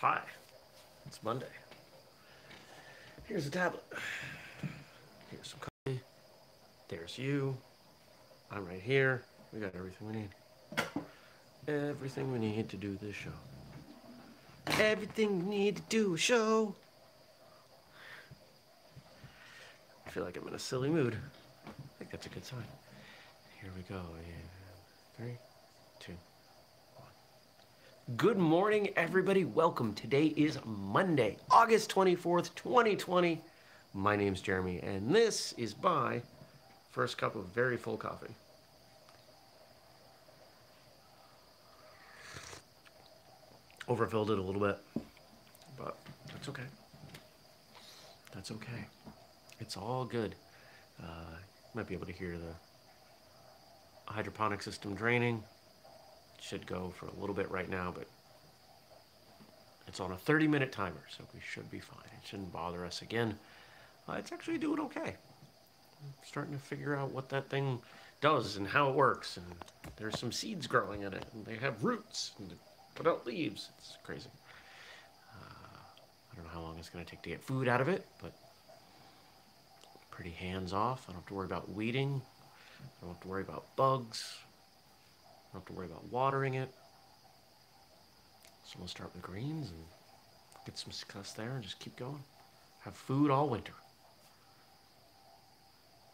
Hi, it's Monday. Here's a tablet. Here's some coffee. There's you. I'm right here. We got everything we need. Everything we need to do this show. Everything we need to do a show. I feel like I'm in a silly mood. I think that's a good sign. Here we go. Yeah. Three. Good morning, everybody. Welcome. Today is Monday, August 24th, 2020. My name's Jeremy, and this is my first cup of very full coffee. Overfilled it a little bit, but that's okay. That's okay. It's all good. Uh, might be able to hear the hydroponic system draining. Should go for a little bit right now, but it's on a 30 minute timer, so we should be fine. It shouldn't bother us again. Uh, it's actually doing okay. I'm starting to figure out what that thing does and how it works. And there's some seeds growing in it, and they have roots and they put out leaves. It's crazy. Uh, I don't know how long it's going to take to get food out of it, but pretty hands off. I don't have to worry about weeding. I don't have to worry about bugs. I don't have to worry about watering it. So we'll start with greens and get some success there and just keep going. Have food all winter.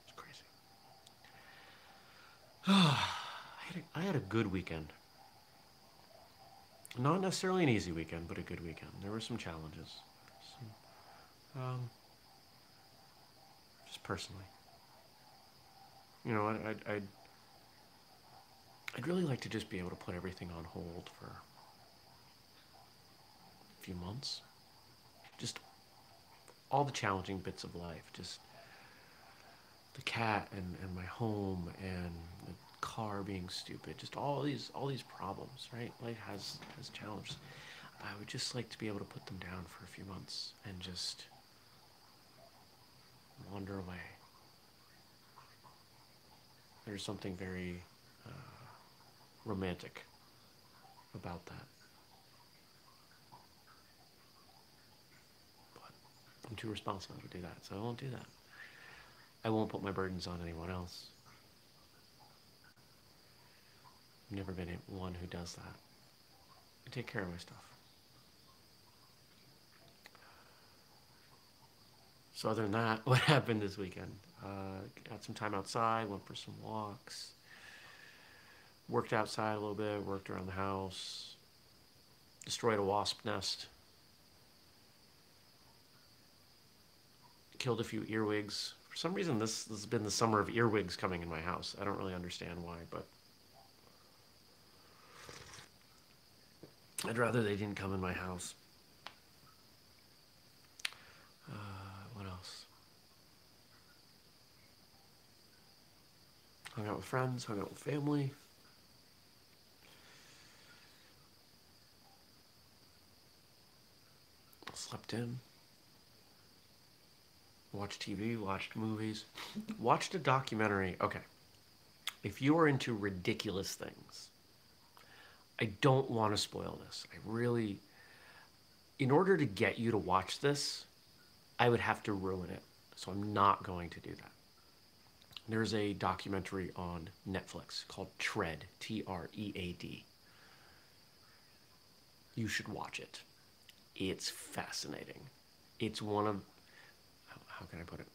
It's crazy. I, had a, I had a good weekend. Not necessarily an easy weekend, but a good weekend. There were some challenges. Some, um, just personally. You know, I, I'd, I'd, I'd really like to just be able to put everything on hold for a few months. Just all the challenging bits of life. Just the cat and, and my home and the car being stupid. Just all these all these problems, right? Life has has challenges. I would just like to be able to put them down for a few months and just wander away. There's something very uh, romantic about that. But I'm too responsible to do that, so I won't do that. I won't put my burdens on anyone else. I've never been one who does that. I take care of my stuff. So other than that, what happened this weekend? Uh, got some time outside, went for some walks, worked outside a little bit, worked around the house, destroyed a wasp nest, killed a few earwigs. For some reason, this, this has been the summer of earwigs coming in my house. I don't really understand why, but I'd rather they didn't come in my house. Uh, what else? Hung out with friends, hung out with family. Slept in. Watched TV, watched movies, watched a documentary. Okay. If you are into ridiculous things, I don't want to spoil this. I really, in order to get you to watch this, I would have to ruin it. So I'm not going to do that. There's a documentary on Netflix called Tread, T R E A D. You should watch it. It's fascinating. It's one of, how, can I put it?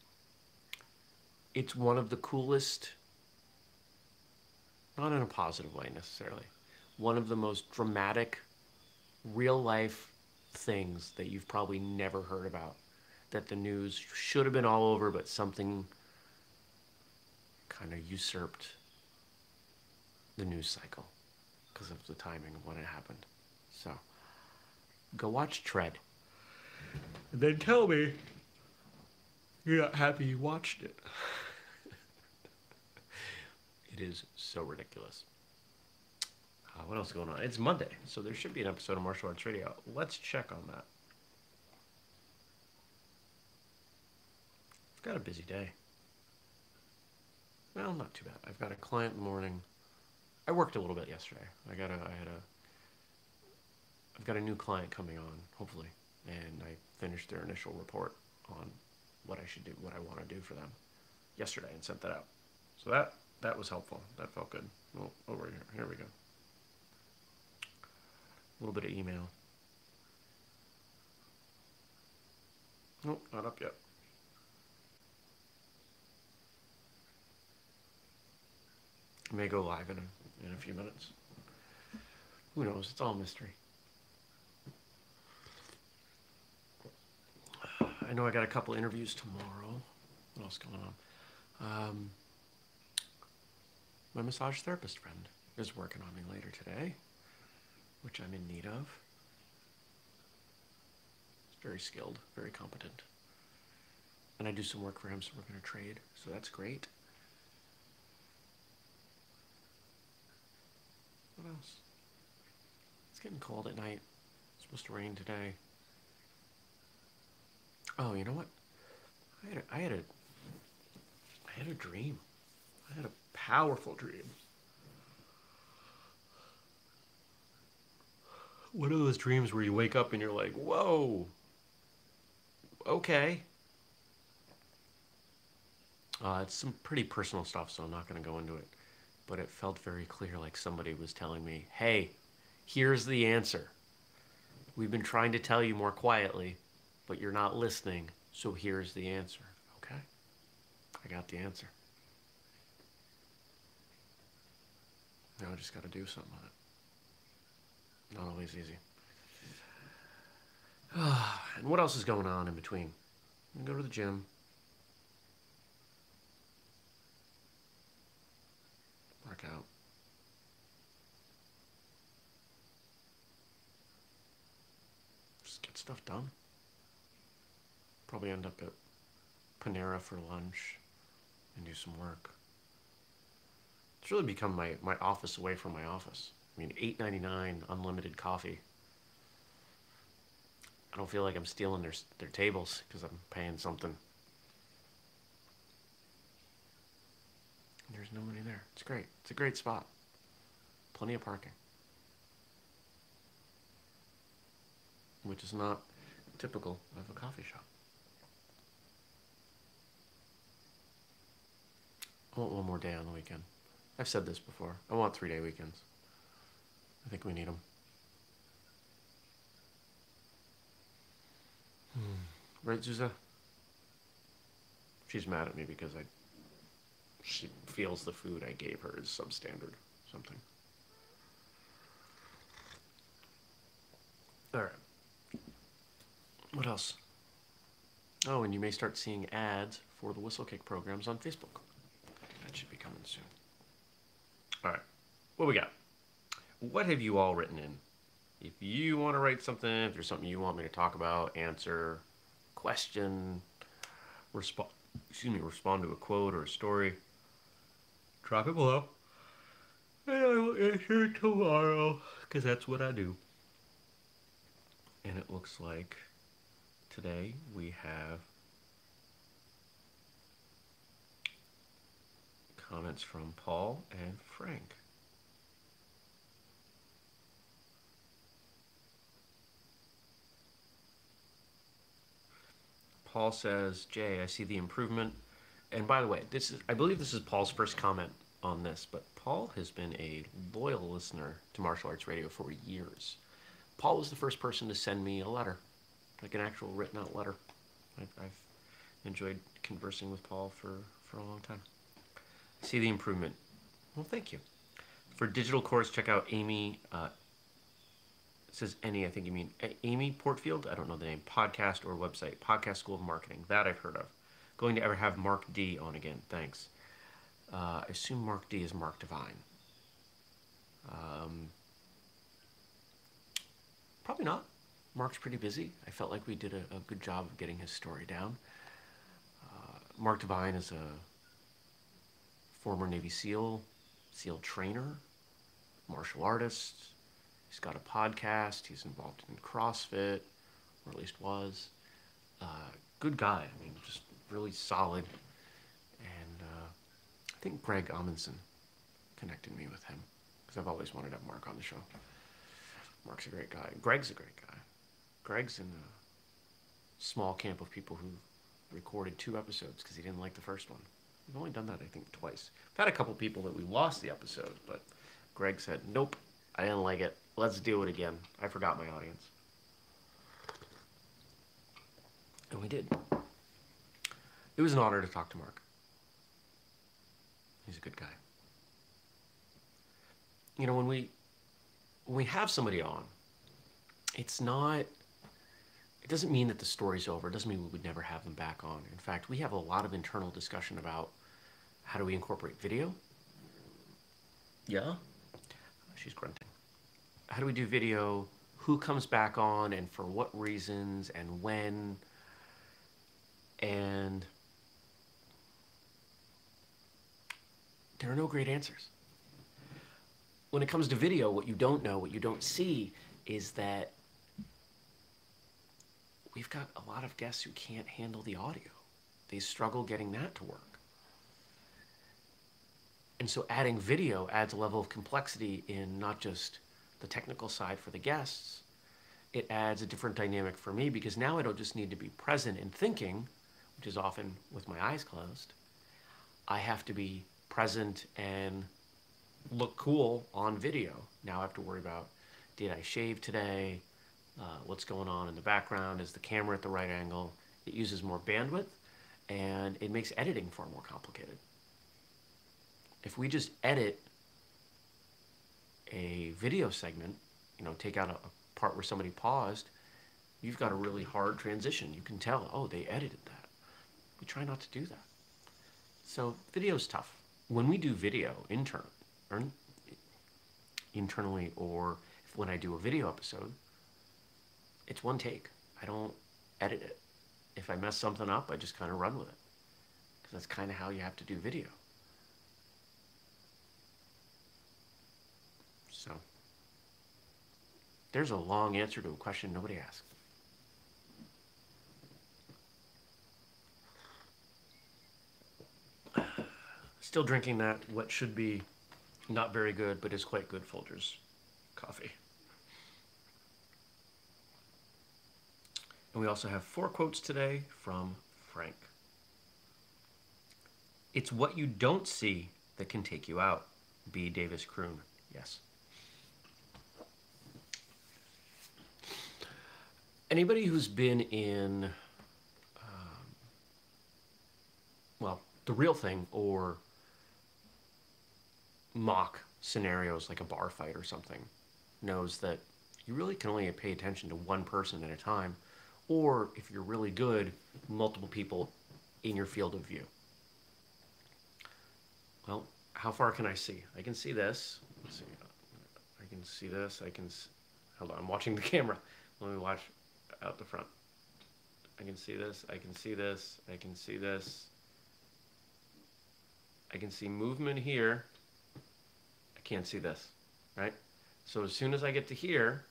It's one of the coolest, not in a positive way necessarily, one of the most dramatic, real life things that you've probably never heard about that the news should have been all over, but something kind of usurped the news cycle because of the timing of when it happened. So, go watch Tread. And then tell me you're not happy you watched it. it is so ridiculous. Uh, what else is going on? It's Monday, so there should be an episode of Martial Arts Radio. Let's check on that. I've got a busy day. Well, not too bad. I've got a client in the morning. I worked a little bit yesterday. I got a. I had a. I've got a new client coming on, hopefully, and I finished their initial report on what I should do, what I want to do for them yesterday, and sent that out. So that that was helpful. That felt good. Oh, over here, here we go. A little bit of email. Nope, not up yet. May go live in a, in a few minutes. Who knows? It's all mystery. I know I got a couple interviews tomorrow. What else going on? Um, my massage therapist friend is working on me later today, which I'm in need of. He's very skilled, very competent. And I do some work for him, so we're going to trade, so that's great. What else? It's getting cold at night. It's supposed to rain today. Oh, you know what? I had a, I had a, I had a dream. I had a powerful dream. One of those dreams where you wake up and you're like, whoa, okay. Uh, it's some pretty personal stuff, so I'm not going to go into it. But it felt very clear like somebody was telling me, hey, here's the answer. We've been trying to tell you more quietly, but you're not listening, so here's the answer. Okay? I got the answer. Now I just got to do something with it. Not always easy. and what else is going on in between? Go to the gym. Work out. Just get stuff done. Probably end up at Panera for lunch and do some work. It's really become my, my office away from my office. I mean, eight ninety nine unlimited coffee. I don't feel like I'm stealing their their tables because I'm paying something. There's nobody there. It's great. It's a great spot. Plenty of parking. Which is not typical of a coffee shop. I want one more day on the weekend. I've said this before. I want three day weekends. I think we need them. Hmm. Right, Zuza? She's mad at me because I. She feels the food I gave her is substandard. Something. Alright. What else? Oh, and you may start seeing ads for the Whistlekick programs on Facebook. Coming soon. All right. What we got? What have you all written in? If you want to write something, if there's something you want me to talk about, answer, question, respond, excuse me, respond to a quote or a story, drop it below. And I will answer tomorrow, because that's what I do. And it looks like today we have Comments from Paul and Frank. Paul says, Jay, I see the improvement. And by the way, this is I believe this is Paul's first comment on this, but Paul has been a loyal listener to Martial Arts Radio for years. Paul was the first person to send me a letter, like an actual written out letter. I've, I've enjoyed conversing with Paul for, for a long time see the improvement. Well, thank you. For digital course, check out Amy. Uh, says any, I think you mean Amy Porterfield. I don't know the name. Podcast or website. Podcast School of Marketing. That I've heard of. Going to ever have Mark D on again. Thanks. Uh, I assume Mark D is Mark Divine. Um, probably not. Mark's pretty busy. I felt like we did a, a good job of getting his story down. Uh, Mark Divine is a former Navy SEAL, SEAL trainer, martial artist. He's got a podcast. He's involved in CrossFit, or at least was. Uh, good guy. I mean, just really solid. And uh, I think Greg Amundson connected me with him because I've always wanted to have Mark on the show. Mark's a great guy. Greg's a great guy. Greg's in a small camp of people who recorded two episodes because he didn't like the first one. We've only done that, I think, twice. We've had a couple people that we lost the episode, but Greg said, nope, I didn't like it. Let's do it again. I forgot my audience. And we did. It was an honor to talk to Mark. He's a good guy. You know, when we when we have somebody on, it's not it doesn't mean that the story's over. It doesn't mean we would never have them back on. In fact, we have a lot of internal discussion about how do we incorporate video? Yeah? She's grunting. How do we do video? Who comes back on and for what reasons and when? And there are no great answers. When it comes to video, what you don't know, what you don't see, is that we've got a lot of guests who can't handle the audio. They struggle getting that to work. And so adding video adds a level of complexity in not just the technical side for the guests, it adds a different dynamic for me because now I don't just need to be present and thinking, which is often with my eyes closed. I have to be present and look cool on video. Now I have to worry about did I shave today? Uh, what's going on in the background? Is the camera at the right angle? It uses more bandwidth and it makes editing far more complicated. If we just edit a video segment, you know, take out a, a part where somebody paused, you've got a really hard transition. You can tell, oh, they edited that. We try not to do that. So video's tough. When we do video intern, or internally, or when I do a video episode, it's one take. I don't edit it. If I mess something up, I just kind of run with it. Because that's kind of how you have to do video. So, there's a long answer to a question nobody asked. Still drinking that, what should be not very good, but is quite good Folgers coffee. And we also have four quotes today from Frank. It's what you don't see that can take you out. B. Davis Croon. Yes. Anybody who's been in, um, well, the real thing or mock scenarios like a bar fight or something knows that you really can only pay attention to one person at a time or if you're really good, multiple people in your field of view. Well, how far can I see? I can see this. Let's see. I can see this. I can. Hold on. I'm watching the camera. Let me watch out the front. I can see this. I can see this. I can see this. I can see movement here. I can't see this, right? So as soon as I get to here,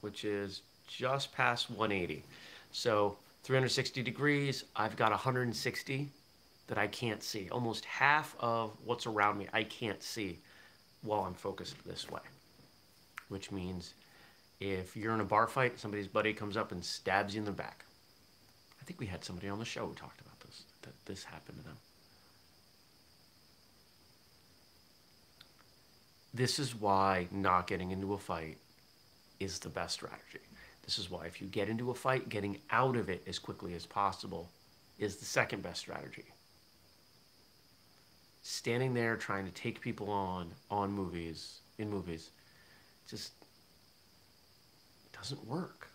which is just past 180. So 360 degrees, I've got 160 that I can't see. Almost half of what's around me I can't see while I'm focused this way. Which means if you're in a bar fight, somebody's buddy comes up and stabs you in the back. I think we had somebody on the show who talked about this, that this happened to them. This is why not getting into a fight is the best strategy. This is why if you get into a fight, getting out of it as quickly as possible is the second best strategy. Standing there trying to take people on on movies, in movies, just doesn't work.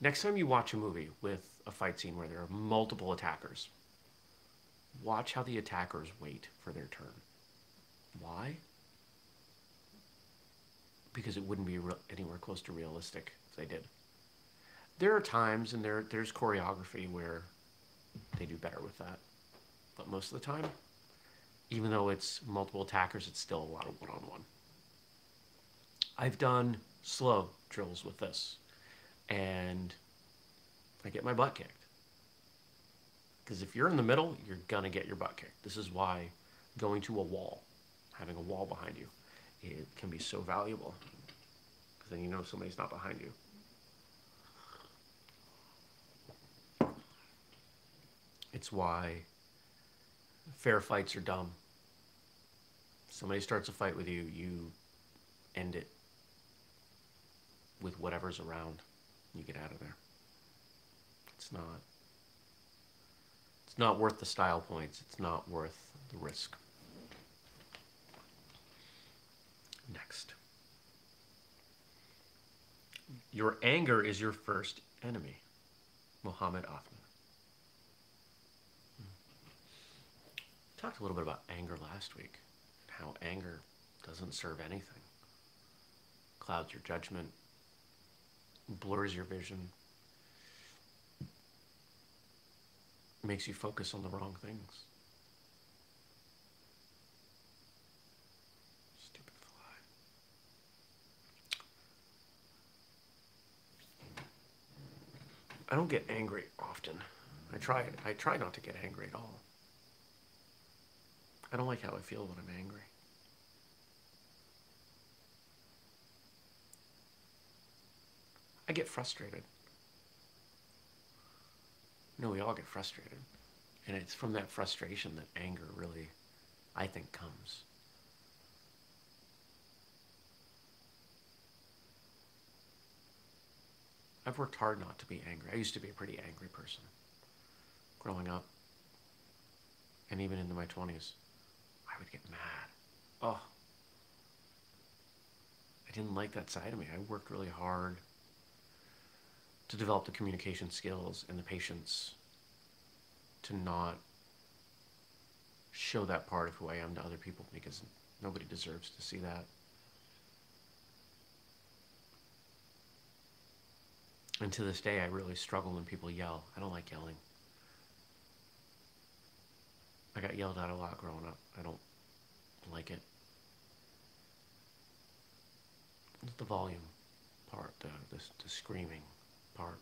Next time you watch a movie with a fight scene where there are multiple attackers, watch how the attackers wait for their turn. Why? because it wouldn't be re- anywhere close to realistic if they did. There are times and there there's choreography where they do better with that, but most of the time, even though it's multiple attackers, it's still a lot of one-on-one. I've done slow drills with this, and I get my butt kicked. Because if you're in the middle, you're gonna get your butt kicked. This is why going to a wall, having a wall behind you, it can be so valuable because then you know somebody's not behind you. It's why fair fights are dumb. Somebody starts a fight with you, you end it whatever's around. You get out of there. It's not. It's not worth the style points. It's not worth the risk. Next. Your anger is your first enemy. Muhammad Othman. Hmm. Talked a little bit about anger last week and how anger doesn't serve anything. Clouds your judgment, blurs your vision, makes you focus on the wrong things. Stupid fly. I don't get angry often. I try I try not to get angry at all. I don't like how I feel when I'm angry. Get frustrated. No, we all get frustrated. And it's from that frustration that anger really, I think, comes. I've worked hard not to be angry. I used to be a pretty angry person growing up and even into my 20s. I would get mad. Oh. I didn't like that side of me. I worked really hard to develop the communication skills and the patience to not show that part of who I am to other people because nobody deserves to see that. And to this day, I really struggle when people yell. I don't like yelling. I got yelled at a lot growing up. I don't like it. The volume part, the, the, the screaming part.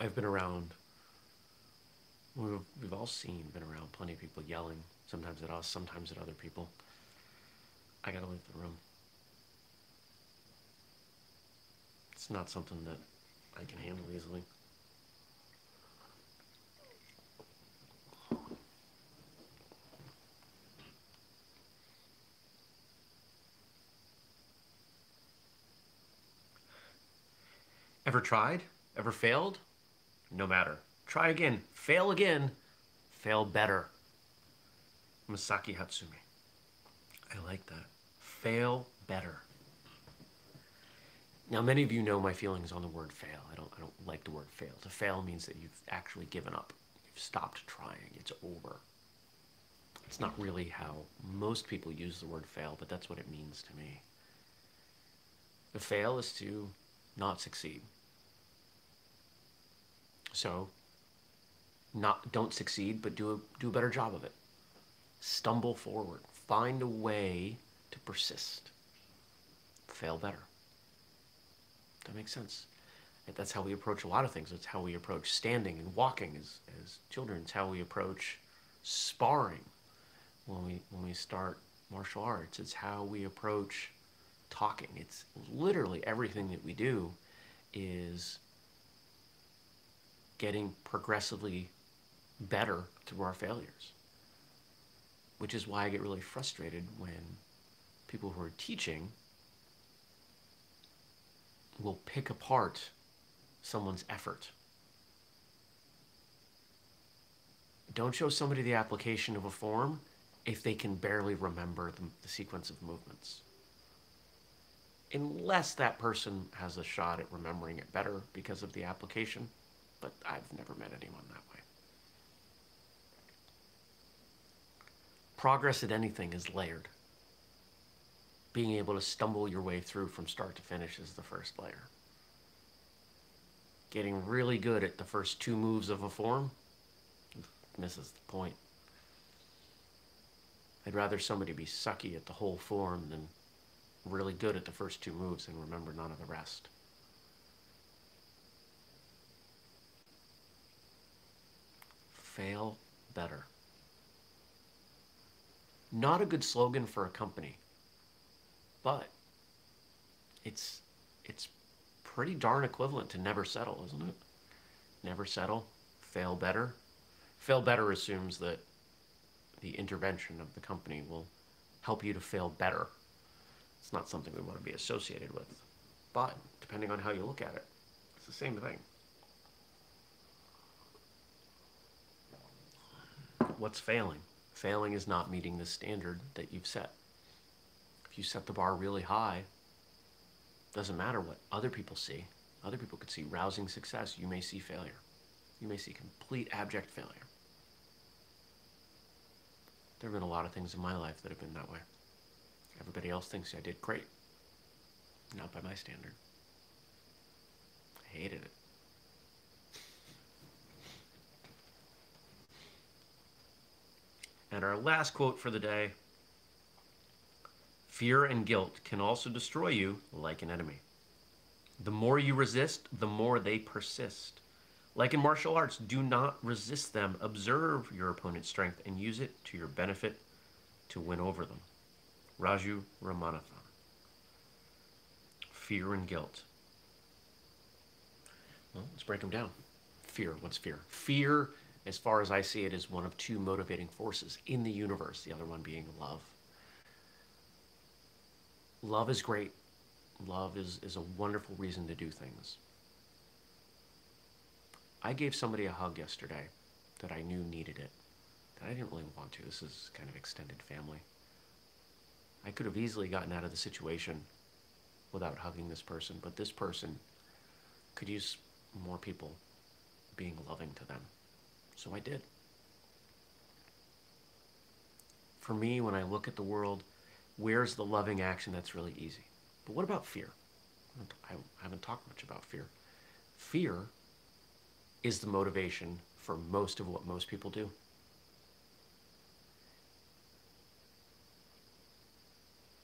I've been around, we've, we've all seen, been around plenty of people yelling, sometimes at us, sometimes at other people. I gotta leave the room. It's not something that I can handle easily. Ever tried? Ever failed? No matter. Try again. Fail again. Fail better. Masaaki Hatsumi. I like that. Fail better. Now, many of you know my feelings on the word fail. I don't, I don't like the word fail. To fail means that you've actually given up. You've stopped trying. It's over. It's not really how most people use the word fail, but that's what it means to me. The fail is to not succeed. So, not don't succeed, but do a do a better job of it. Stumble forward. Find a way to persist. Fail better. That makes sense. That's how we approach a lot of things. That's how we approach standing and walking as, as children. It's how we approach sparring when we when we start martial arts. It's how we approach talking. It's literally everything that we do is getting progressively better through our failures. Which is why I get really frustrated when people who are teaching will pick apart someone's effort. Don't show somebody the application of a form if they can barely remember the, the, sequence of movements. Unless that person has a shot at remembering it better because of the application but I've never met anyone that way. Progress at anything is layered. Being able to stumble your way through from start to finish is the first layer. Getting really good at the first two moves of a form misses the point. I'd rather somebody be sucky at the whole form than really good at the first two moves and remember none of the rest. Fail better. Not a good slogan for a company. But it's it's pretty darn equivalent to never settle, isn't it? Never settle, fail better. Fail better assumes that the intervention of the company will help you to fail better. It's not something we want to be associated with. But depending on how you look at it, it's the same thing. What's failing? Failing is not meeting the standard that you've set. If you set the bar really high, doesn't matter what other people see. Other people could see rousing success. You may see failure. You may see complete abject failure. There have been a lot of things in my life that have been that way. Everybody else thinks I did great. Not by my standard. I hated it. And our last quote for the day Fear and guilt can also destroy you like an enemy. The more you resist, the more they persist. Like in martial arts, do not resist them. Observe your opponent's strength and use it to your benefit to win over them. Raju Ramanathan. Fear and guilt. Well, let's break them down. Fear. What's fear? Fear, as far as I see it, is one of two motivating forces in the universe, the other one being love. Love is great. Love is, is a wonderful reason to do things. I gave somebody a hug yesterday that I knew needed it, that I didn't really want to. This is kind of extended family. I could have easily gotten out of the situation without hugging this person, but this person could use more people being loving to them. So I did. For me, when I look at the world, where's the loving action that's really easy? But what about fear? I haven't talked much about fear. Fear is the motivation for most of what most people do.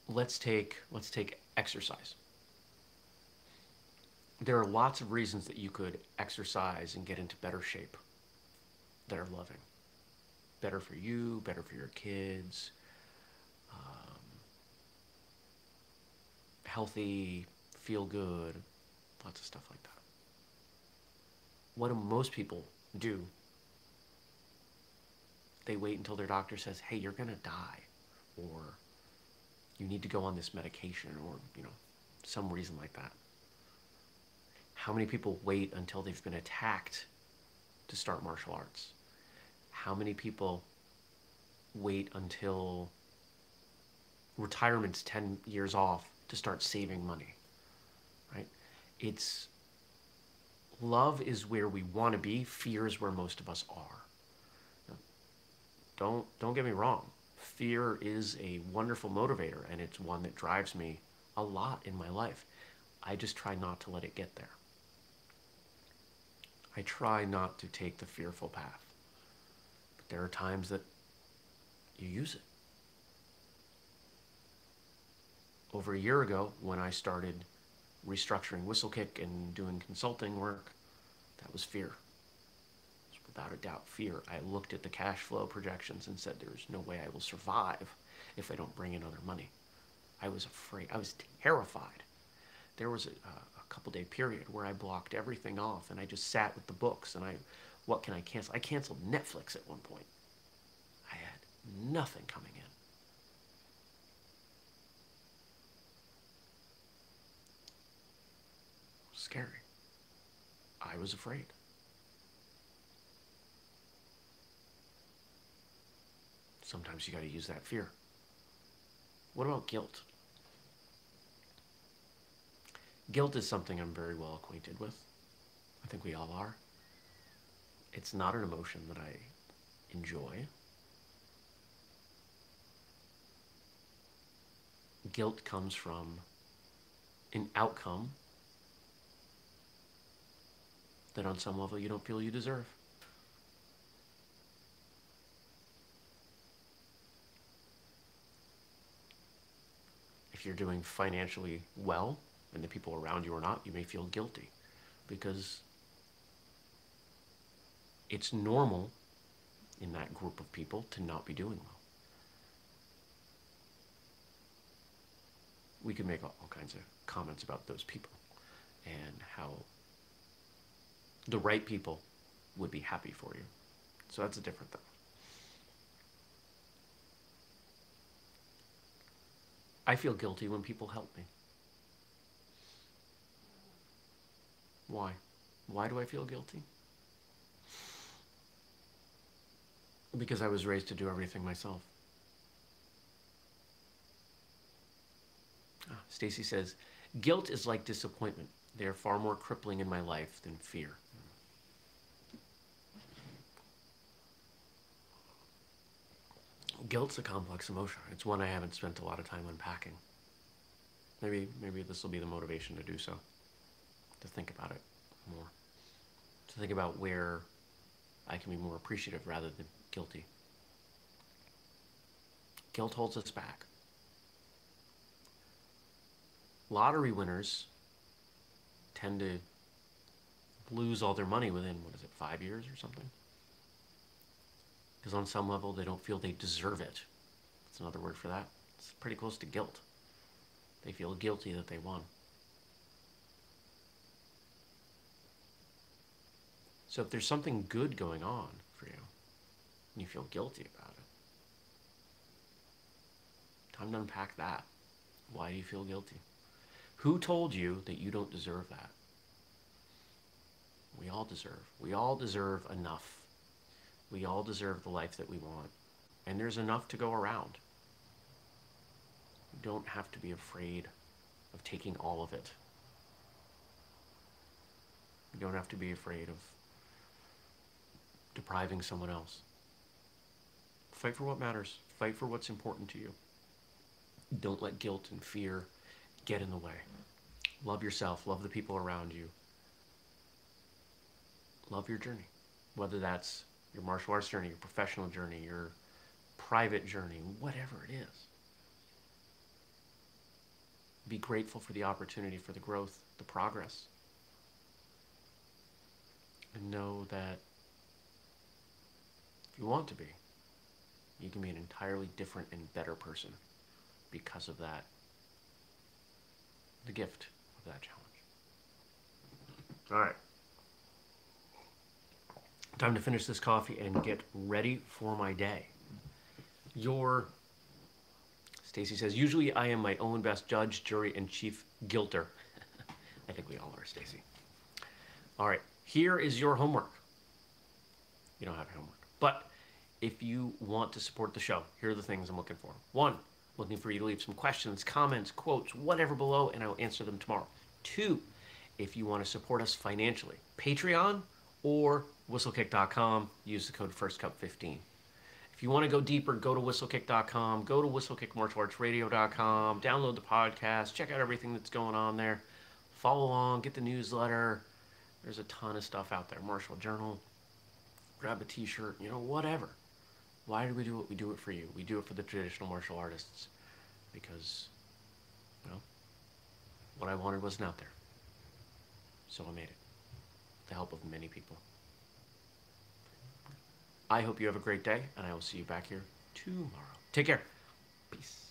Let's take let's take exercise. There are lots of reasons that you could exercise and get into better shape that are loving. Better for you, better for your kids, um, healthy, feel good, lots of stuff like that what do most people do? They wait until their doctor says, hey, you're going to die, or you need to go on this medication, or, you know, some reason like that. How many people wait until they've been attacked to start martial arts? How many people wait until retirement's 10 years off to start saving money? Right? It's love is where we want to be, fear is where most of us are. Don't, don't get me wrong. Fear is a wonderful motivator, and it's one that drives me a lot in my life. I just try not to let it get there. I try not to take the fearful path. There are times that you use it. Over a year ago, when I started restructuring Whistlekick and doing consulting work, that was fear. Was without a doubt, fear. I looked at the cash flow projections and said, there's no way I will survive if I don't bring in other money. I was afraid. I was terrified. There was a, a couple day period where I blocked everything off and I just sat with the books and I, what can I cancel? I canceled Netflix at one point. I had nothing coming in. scary. I was afraid. Sometimes you got to use that fear. What about guilt? Guilt is something I'm very well acquainted with. I think we all are. It's not an emotion that I enjoy. Guilt comes from an outcome that on some level you don't feel you deserve. If you're doing financially well and the people around you are not, you may feel guilty because it's normal in that group of people to not be doing well. we could make all, all kinds of comments about those people and how the right people would be happy for you. So that's a different thing. I feel guilty when people help me. Why? Why do I feel guilty? Because I was raised to do everything myself. Ah, Stacy says, guilt is like disappointment. They are far more crippling in my life than fear. Guilt's a complex emotion. It's one I haven't spent a lot of time unpacking. Maybe maybe this will be the motivation to do so. To think about it more. To think about where I can be more appreciative rather than guilty. Guilt holds us back. Lottery winners tend to lose all their money within, what is it, five years or something? Because on some level, they don't feel they deserve it. That's another word for that. It's pretty close to guilt. They feel guilty that they won. So if there's something good going on for you, and you feel guilty about it, time to unpack that. Why do you feel guilty? Who told you that you don't deserve that? We all deserve. We all deserve enough. We all deserve the life that we want. And there's enough to go around. You don't have to be afraid of taking all of it. You don't have to be afraid of depriving someone else. Fight for what matters. Fight for what's important to you. Don't let guilt and fear get in the way. Love yourself, love the people around you. Love your journey, whether that's your martial arts journey, your professional journey, your private journey, whatever it is. Be grateful for the opportunity, for the growth, the progress. And know that if you want to be, you can be an entirely different and better person because of that, the gift of that challenge. All right. Time to finish this coffee and get ready for my day. Your Stacy says, usually I am my own best judge, jury, and chief guilter. I think we all are, Stacy. All right, here is your homework. You don't have homework. But if you want to support the show, here are the things I'm looking for. One, looking for you to leave some questions, comments, quotes, whatever below, and I will answer them tomorrow. Two, if you want to support us financially, Patreon or whistlekick.com. Use the code FIRSTCUP15. If you want to go deeper, go to whistlekick.com, go to whistlekickmartialartsradio.com, download the podcast, check out everything that's going on there, follow along, get the newsletter. There's a ton of stuff out there. Martial Journal, grab a t-shirt, you know, whatever. Why do we do it? We do it for you. We do it for the traditional martial artists because, well, what I wanted wasn't out there. So I made it. With the help of many people. I hope you have a great day, and I will see you back here tomorrow. Take care. Peace.